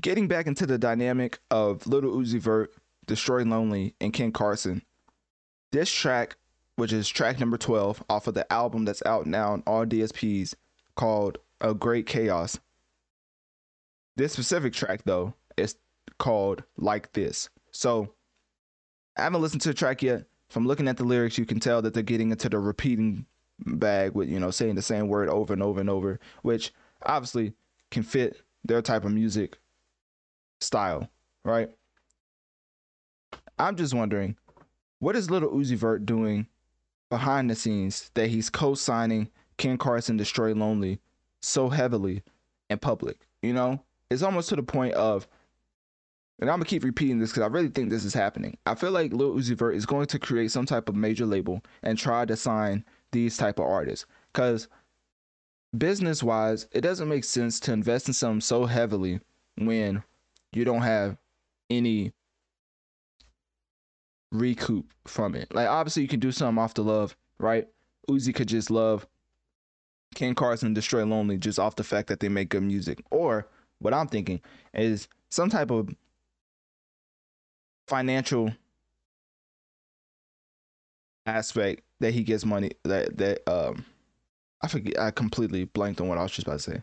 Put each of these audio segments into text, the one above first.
Getting back into the dynamic of Little Uzi Vert, Destroy Lonely, and Ken Carson. This track, which is track number 12 off of the album that's out now on all DSPs called A Great Chaos. This specific track, though, is called Like This. So, I haven't listened to the track yet. From looking at the lyrics, you can tell that they're getting into the repeating bag with, you know, saying the same word over and over and over, which obviously can fit their type of music style, right? I'm just wondering, what is Little Uzi Vert doing behind the scenes that he's co-signing Ken Carson Destroy Lonely so heavily in public? You know, it's almost to the point of, and I'm gonna keep repeating this because I really think this is happening. I feel like Lil Uzi Vert is going to create some type of major label and try to sign these type of artists because business wise, it doesn't make sense to invest in something so heavily when you don't have any recoup from it. Like obviously you can do something off the love, right? Uzi could just love Ken Carson Destroy Lonely just off the fact that they make good music. Or what I'm thinking is some type of financial aspect that he gets money that that um I forget I completely blanked on what I was just about to say.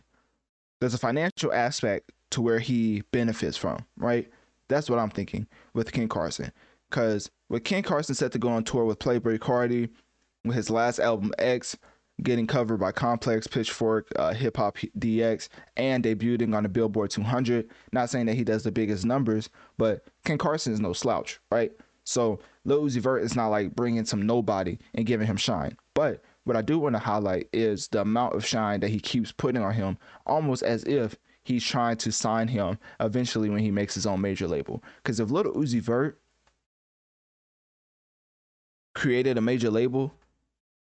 There's a financial aspect to where he benefits from, right? That's what I'm thinking with Ken Carson. Cause with Ken Carson set to go on tour with Playboy Carti, with his last album X getting covered by Complex, Pitchfork, uh, Hip Hop DX, and debuting on the Billboard 200. Not saying that he does the biggest numbers, but Ken Carson is no slouch, right? So Lil Uzi Vert is not like bringing some nobody and giving him shine. But what I do want to highlight is the amount of shine that he keeps putting on him, almost as if he's trying to sign him eventually when he makes his own major label. Because if Little Uzi Vert created a major label,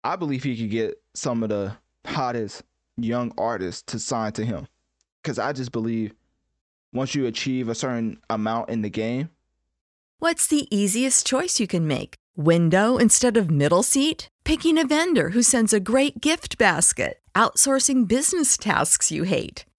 I believe he could get some of the hottest young artists to sign to him. Because I just believe once you achieve a certain amount in the game, What's the easiest choice you can make? Window instead of middle seat? Picking a vendor who sends a great gift basket? Outsourcing business tasks you hate?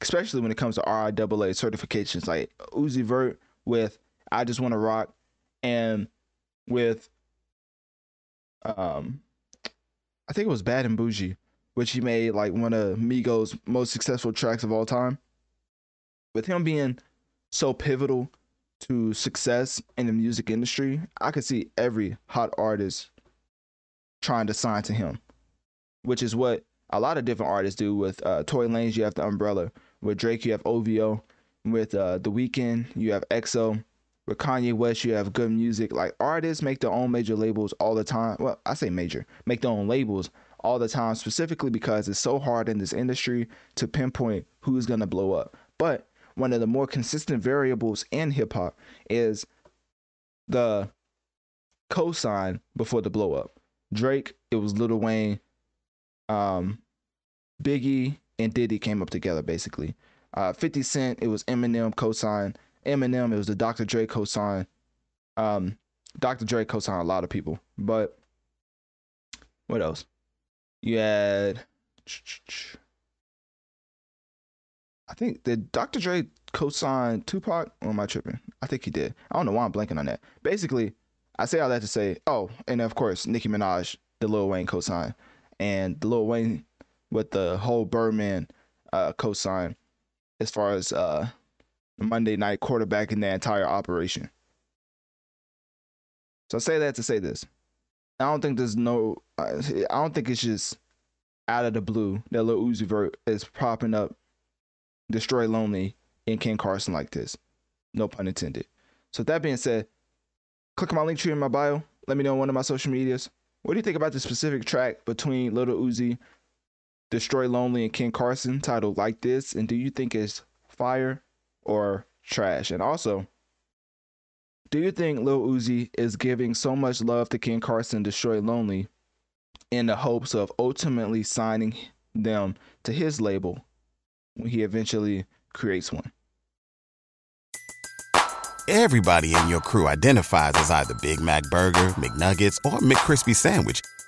Especially when it comes to RIAA certifications, like Uzi Vert with "I Just Want to Rock" and with um, I think it was "Bad and Bougie," which he made like one of Migos' most successful tracks of all time. With him being so pivotal to success in the music industry, I could see every hot artist trying to sign to him, which is what a lot of different artists do. With uh, Tory Lanez, you have the Umbrella. With Drake, you have OVO. With uh, The Weeknd, you have XO. With Kanye West, you have good music. Like artists make their own major labels all the time. Well, I say major, make their own labels all the time, specifically because it's so hard in this industry to pinpoint who's gonna blow up. But one of the more consistent variables in hip hop is the cosign before the blow up. Drake, it was Lil Wayne, um, Biggie, and Diddy came up together basically. Uh, 50 Cent, it was Eminem cosign. Eminem, it was the Dr. Dre cosign. Um, Dr. Dre cosign a lot of people, but what else? You had, I think did Dr. Dre co-sign Tupac or am I tripping? I think he did. I don't know why I'm blanking on that. Basically, I say all that to say, oh, and of course Nicki Minaj, the Lil Wayne co-sign, and the Lil Wayne with the whole Birdman uh, co-sign as far as uh, Monday night quarterbacking the entire operation. So I say that to say this. I don't think there's no. I don't think it's just out of the blue that Lil Uzi Vert is propping up Destroy Lonely and Ken Carson like this. No pun intended. So that being said, click on my link tree in my bio. Let me know on one of my social medias. What do you think about the specific track between Little Uzi, Destroy Lonely, and Ken Carson titled Like This? And do you think it's fire or trash? And also, do you think Lil Uzi is giving so much love to Ken Carson, Destroy Lonely, in the hopes of ultimately signing them to his label when he eventually creates one? Everybody in your crew identifies as either Big Mac Burger, McNuggets, or McCrispy Sandwich.